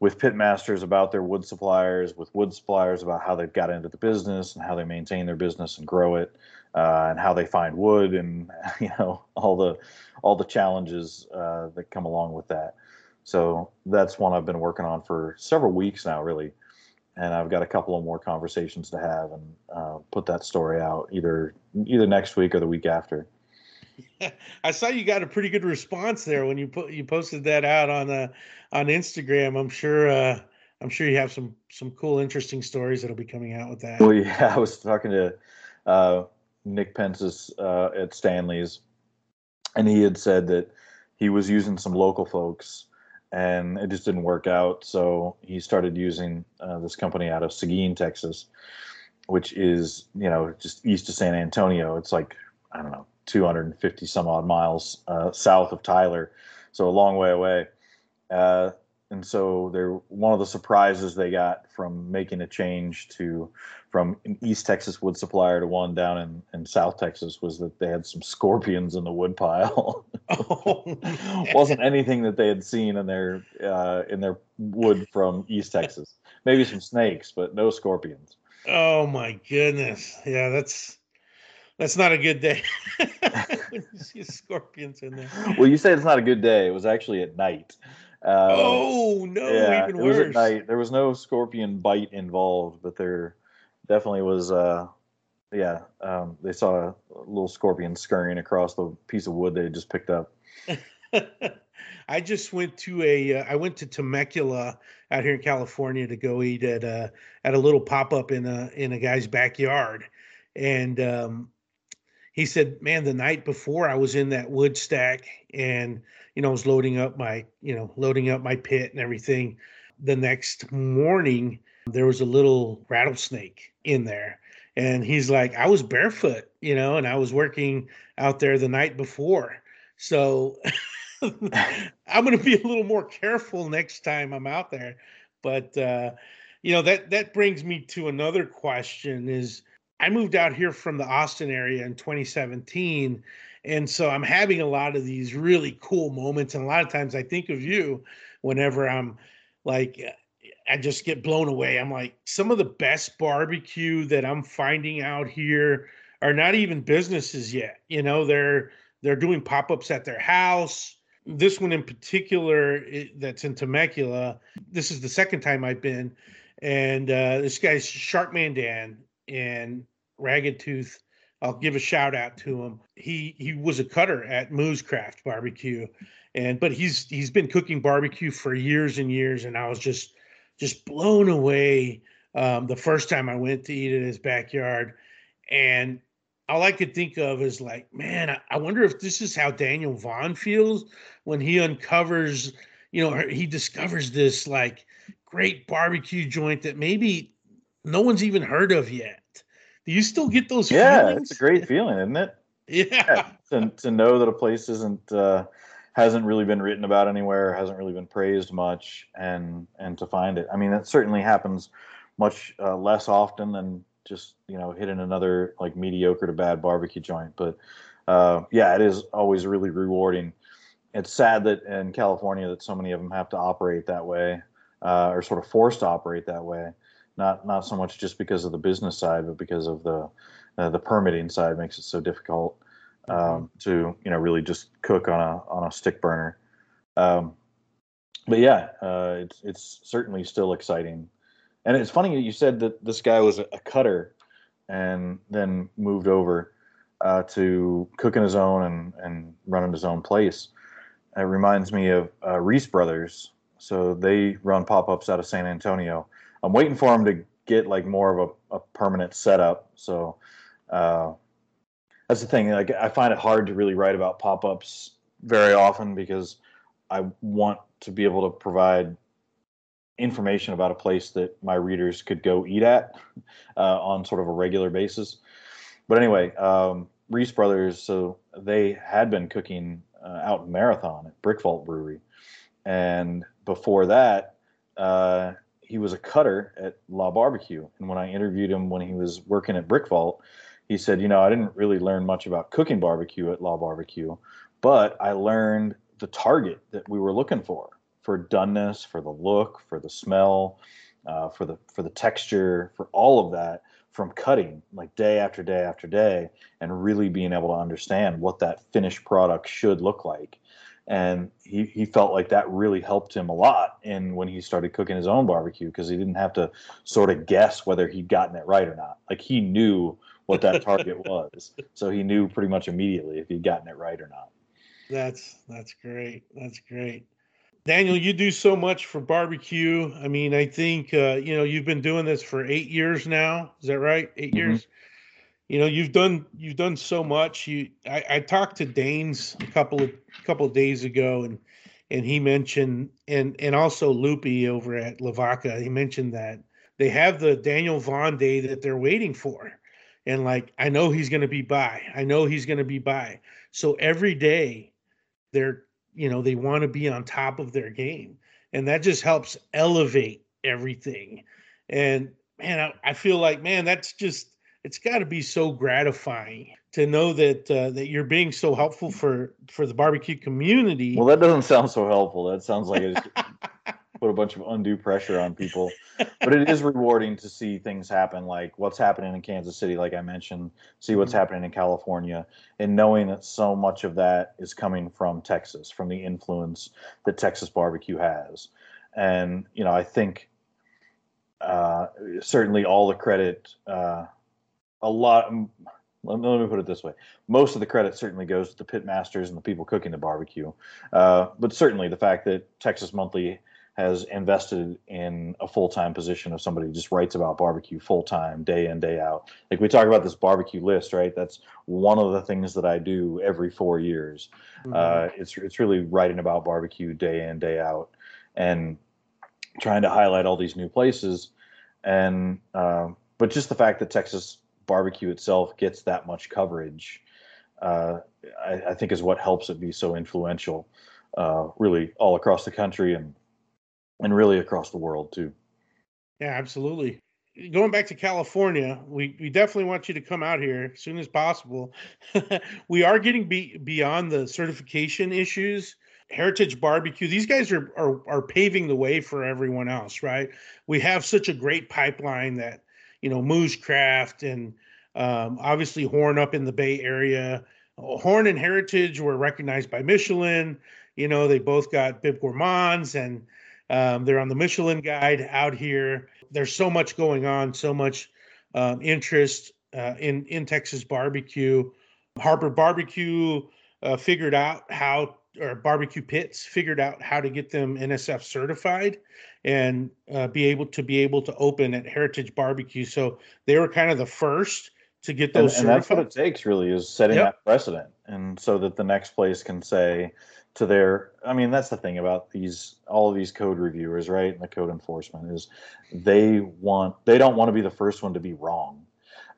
with pit masters about their wood suppliers, with wood suppliers about how they've got into the business and how they maintain their business and grow it, uh, and how they find wood, and you know all the all the challenges uh, that come along with that. So that's one I've been working on for several weeks now, really, and I've got a couple of more conversations to have and uh, put that story out either either next week or the week after. I saw you got a pretty good response there when you put you posted that out on uh, on Instagram. I'm sure uh, I'm sure you have some some cool, interesting stories that'll be coming out with that. Well, yeah, I was talking to uh, Nick Pencis uh, at Stanley's, and he had said that he was using some local folks, and it just didn't work out. So he started using uh, this company out of Seguin, Texas, which is you know just east of San Antonio. It's like I don't know 250 some odd miles uh, south of Tyler, so a long way away. And so they're one of the surprises they got from making a change to from an East Texas wood supplier to one down in, in South Texas was that they had some scorpions in the wood pile. oh, Wasn't anything that they had seen in their uh, in their wood from East Texas. Maybe some snakes, but no scorpions. Oh my goodness! Yeah, that's that's not a good day. you see scorpions in there. Well, you say it's not a good day. It was actually at night. Uh, oh no! Yeah, even worse. It was at night. There was no scorpion bite involved, but there definitely was. Uh, yeah, um, they saw a little scorpion scurrying across the piece of wood they had just picked up. I just went to a. Uh, I went to Temecula out here in California to go eat at a at a little pop up in a in a guy's backyard, and um, he said, "Man, the night before I was in that wood stack, and you know, I was loading up my, you know, loading up my pit and everything. The next morning, there was a little rattlesnake in there, and he's like, I was barefoot, you know, and I was working out there the night before, so." I'm going to be a little more careful next time I'm out there. But uh, you know that that brings me to another question: is I moved out here from the Austin area in 2017. And so I'm having a lot of these really cool moments. And a lot of times I think of you whenever I'm like, I just get blown away. I'm like, some of the best barbecue that I'm finding out here are not even businesses yet. You know, they're they're doing pop-ups at their house. This one in particular, it, that's in Temecula. This is the second time I've been, and uh, this guy's Sharkman Dan, and Ragged Tooth. I'll give a shout out to him. He he was a cutter at Moo's Craft Barbecue, and but he's he's been cooking barbecue for years and years, and I was just just blown away um, the first time I went to eat in his backyard, and all I could think of is like, man, I wonder if this is how Daniel Vaughn feels when he uncovers, you know, he discovers this like great barbecue joint that maybe no one's even heard of yet do you still get those yeah, feelings? it's a great feeling, isn't it? Yeah. yeah to, to know that a place isn't uh, hasn't really been written about anywhere, hasn't really been praised much, and and to find it. I mean, that certainly happens much uh, less often than just you know hitting another like mediocre to bad barbecue joint. But uh, yeah, it is always really rewarding. It's sad that in California that so many of them have to operate that way, uh, or sort of forced to operate that way not not so much just because of the business side, but because of the uh, the permitting side makes it so difficult um, to you know really just cook on a on a stick burner. Um, but yeah, uh, it's it's certainly still exciting, and it's funny that you said that this guy was a, a cutter, and then moved over uh, to cooking his own and and running his own place. It reminds me of uh, Reese Brothers. So they run pop ups out of San Antonio I'm waiting for him to get like more of a, a permanent setup. So uh, that's the thing. Like I find it hard to really write about pop ups very often because I want to be able to provide information about a place that my readers could go eat at uh, on sort of a regular basis. But anyway, um, Reese Brothers, so they had been cooking uh, out in Marathon at Brick Vault Brewery, and before that, uh, he was a cutter at La Barbecue. And when I interviewed him when he was working at Brick Vault, he said, you know, I didn't really learn much about cooking barbecue at La Barbecue, but I learned the target that we were looking for for doneness, for the look, for the smell, uh, for the for the texture, for all of that from cutting like day after day after day and really being able to understand what that finished product should look like and he, he felt like that really helped him a lot in when he started cooking his own barbecue because he didn't have to sort of guess whether he'd gotten it right or not. Like he knew what that target was so he knew pretty much immediately if he'd gotten it right or not. That's that's great. That's great. Daniel you do so much for barbecue. I mean i think uh, you know you've been doing this for eight years now. Is that right? 8 mm-hmm. years you know you've done you've done so much. You I, I talked to Danes a couple of couple of days ago and and he mentioned and and also Loopy over at Lavaca he mentioned that they have the Daniel Vaughn day that they're waiting for. And like I know he's going to be by. I know he's going to be by. So every day they're you know they want to be on top of their game. And that just helps elevate everything. And man I, I feel like man that's just it's got to be so gratifying to know that uh, that you're being so helpful for for the barbecue community. Well, that doesn't sound so helpful. That sounds like it put a bunch of undue pressure on people. But it is rewarding to see things happen, like what's happening in Kansas City, like I mentioned, see what's mm-hmm. happening in California, and knowing that so much of that is coming from Texas, from the influence that Texas barbecue has. And you know, I think uh, certainly all the credit. Uh, a lot. Um, let me put it this way: most of the credit certainly goes to the pit masters and the people cooking the barbecue, uh, but certainly the fact that Texas Monthly has invested in a full-time position of somebody who just writes about barbecue full-time day in day out. Like we talk about this barbecue list right? That's one of the things that i do every four years. Mm-hmm. uh, it's, it's really writing about barbecue day in day out and trying to highlight all these new places. And uh, but just the fact that texas barbecue itself gets that much coverage, uh, I, I, think is what helps it be so influential, uh, really all across the country and and really across the world too. Yeah, absolutely. Going back to California, we, we definitely want you to come out here as soon as possible. we are getting be, beyond the certification issues. Heritage Barbecue, these guys are, are are paving the way for everyone else, right? We have such a great pipeline that you know, Moo's Craft and um, obviously Horn up in the Bay Area. Horn and Heritage were recognized by Michelin. You know, they both got Bib Gourmands and um, they're on the Michelin guide out here. There's so much going on, so much um, interest uh, in in Texas barbecue. Harper Barbecue uh, figured out how, or Barbecue Pits figured out how to get them NSF certified, and uh, be able to be able to open at Heritage Barbecue. So they were kind of the first to get those. And, and that's what it takes, really, is setting yep. that precedent, and so that the next place can say to their. I mean, that's the thing about these all of these code reviewers, right, and the code enforcement is they want they don't want to be the first one to be wrong.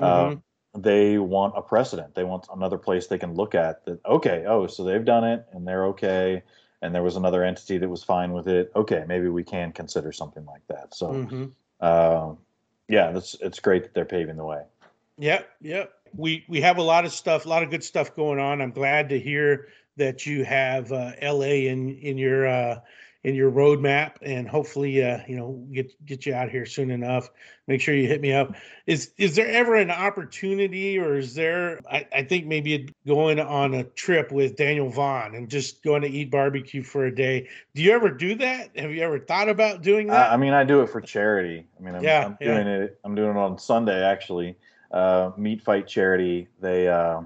Mm-hmm. Uh, they want a precedent. They want another place they can look at that. Okay, oh, so they've done it and they're okay and there was another entity that was fine with it. Okay, maybe we can consider something like that. So, mm-hmm. uh, yeah, it's it's great that they're paving the way. Yep, yep. We we have a lot of stuff, a lot of good stuff going on. I'm glad to hear that you have uh, LA in in your uh, in your roadmap, and hopefully, uh, you know, get get you out here soon enough. Make sure you hit me up. Is is there ever an opportunity, or is there? I, I think maybe going on a trip with Daniel Vaughn and just going to eat barbecue for a day. Do you ever do that? Have you ever thought about doing that? I, I mean, I do it for charity. I mean, I'm, yeah, I'm doing yeah. it. I'm doing it on Sunday actually. Uh, Meat Fight Charity. They uh,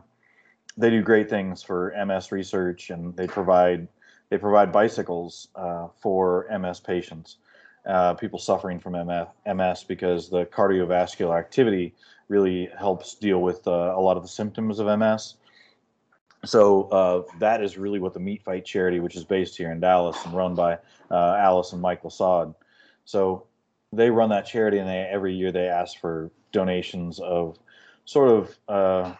they do great things for MS research, and they provide they provide bicycles uh, for MS patients, uh, people suffering from MS, because the cardiovascular activity really helps deal with uh, a lot of the symptoms of MS. So uh, that is really what the Meat Fight charity, which is based here in Dallas and run by uh, Alice and Michael Saad. So they run that charity, and they every year they ask for donations of sort of uh,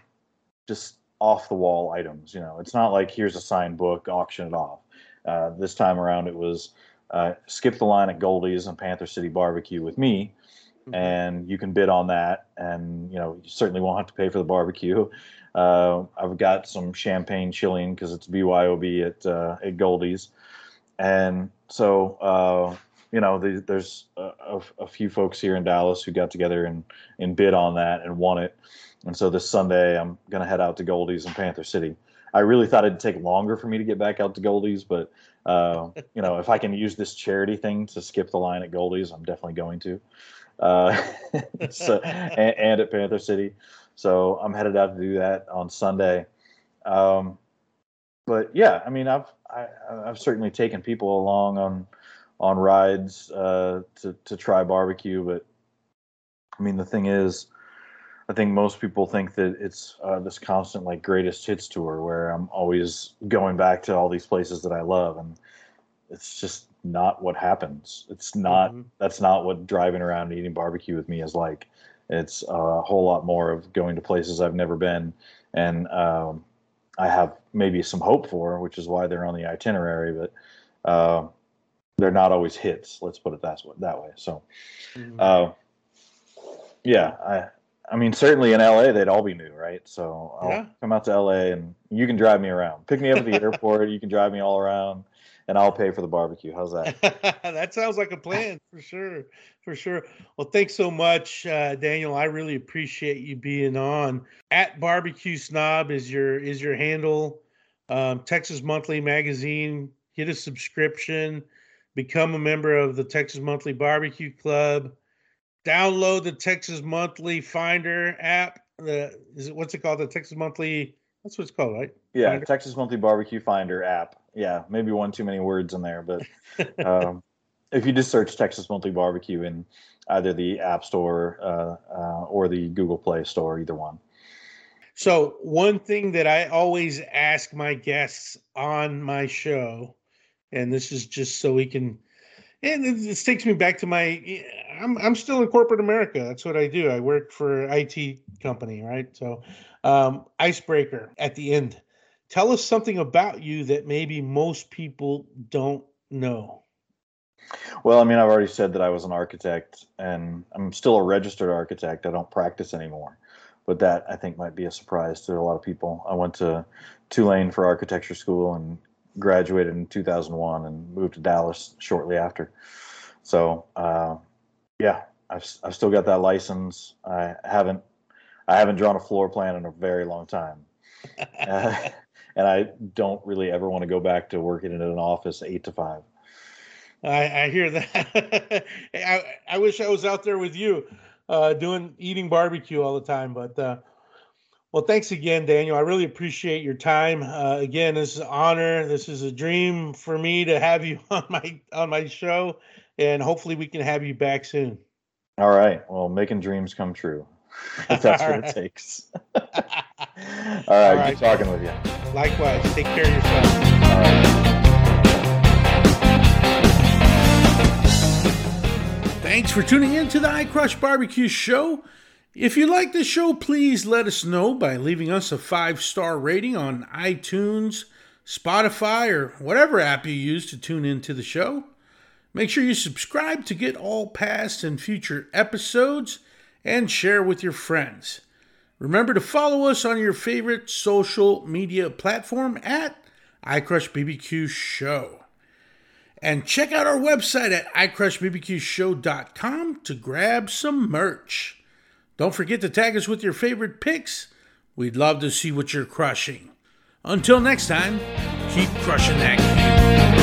just off the wall items. You know, it's not like here's a signed book, auction it off uh, this time around, it was uh, skip the line at Goldie's and Panther City Barbecue with me, mm-hmm. and you can bid on that. And you know, you certainly won't have to pay for the barbecue. Uh, I've got some champagne chilling because it's BYOB at uh, at Goldie's, and so uh, you know, the, there's a, a, a, few folks here in Dallas who got together and and bid on that and won it. And so this Sunday, I'm gonna head out to Goldie's in Panther City. I really thought it'd take longer for me to get back out to Goldie's, but uh, you know, if I can use this charity thing to skip the line at Goldie's, I'm definitely going to. Uh, so, and, and, at Panther City, so I'm headed out to do that on Sunday. Um, but yeah, I mean, I've I, have i have certainly taken people along on on rides uh, to to try barbecue, but I mean, the thing is, I think most people think that it's uh, this constant like greatest hits tour where I'm always going back to all these places that I love, and it's just not what happens. It's not. Mm-hmm. That's not what driving around and eating barbecue with me is like. It's a whole lot more of going to places I've never been, and um, I have maybe some hope for, which is why they're on the itinerary. But uh, they're not always hits. Let's put it that way. That way. So, mm-hmm. uh, yeah, I mean, certainly in LA, they'd all be new, right? So I'll yeah. come out to LA and you can drive me around. Pick me up at the airport. You can drive me all around and I'll pay for the barbecue. How's that? that sounds like a plan for sure. For sure. Well, thanks so much, uh, Daniel. I really appreciate you being on. At Barbecue Snob is your is your handle. Um, Texas Monthly Magazine. Get a subscription. Become a member of the Texas Monthly Barbecue Club download the Texas Monthly Finder app. The is it what's it called? The Texas Monthly. That's what it's called, right? Yeah, Finder? Texas Monthly Barbecue Finder app. Yeah, maybe one too many words in there, but um, if you just search Texas Monthly Barbecue in either the App Store uh, uh, or the Google Play Store, either one. So one thing that I always ask my guests on my show, and this is just so we can and this takes me back to my I'm I'm still in corporate America. That's what I do. I work for an IT company, right? So um, icebreaker at the end. Tell us something about you that maybe most people don't know. Well, I mean, I've already said that I was an architect and I'm still a registered architect. I don't practice anymore. But that I think might be a surprise to a lot of people. I went to Tulane for architecture school and graduated in 2001 and moved to Dallas shortly after. So, uh, yeah, I've, I've still got that license. I haven't I haven't drawn a floor plan in a very long time, uh, and I don't really ever want to go back to working in an office eight to five. I, I hear that. I, I wish I was out there with you, uh, doing eating barbecue all the time. But uh, well, thanks again, Daniel. I really appreciate your time. Uh, again, this is an honor. This is a dream for me to have you on my on my show, and hopefully, we can have you back soon. All right. Well, making dreams come true. If that's what it takes. All right. All right. Good talking with you. Likewise. Take care of yourself. All right. Thanks for tuning in to the I Crush Barbecue Show. If you like the show, please let us know by leaving us a five star rating on iTunes, Spotify, or whatever app you use to tune into the show. Make sure you subscribe to get all past and future episodes and share with your friends. Remember to follow us on your favorite social media platform at iCrushBBQ Show. And check out our website at iCrushBBQShow.com to grab some merch. Don't forget to tag us with your favorite picks. We'd love to see what you're crushing. Until next time, keep crushing that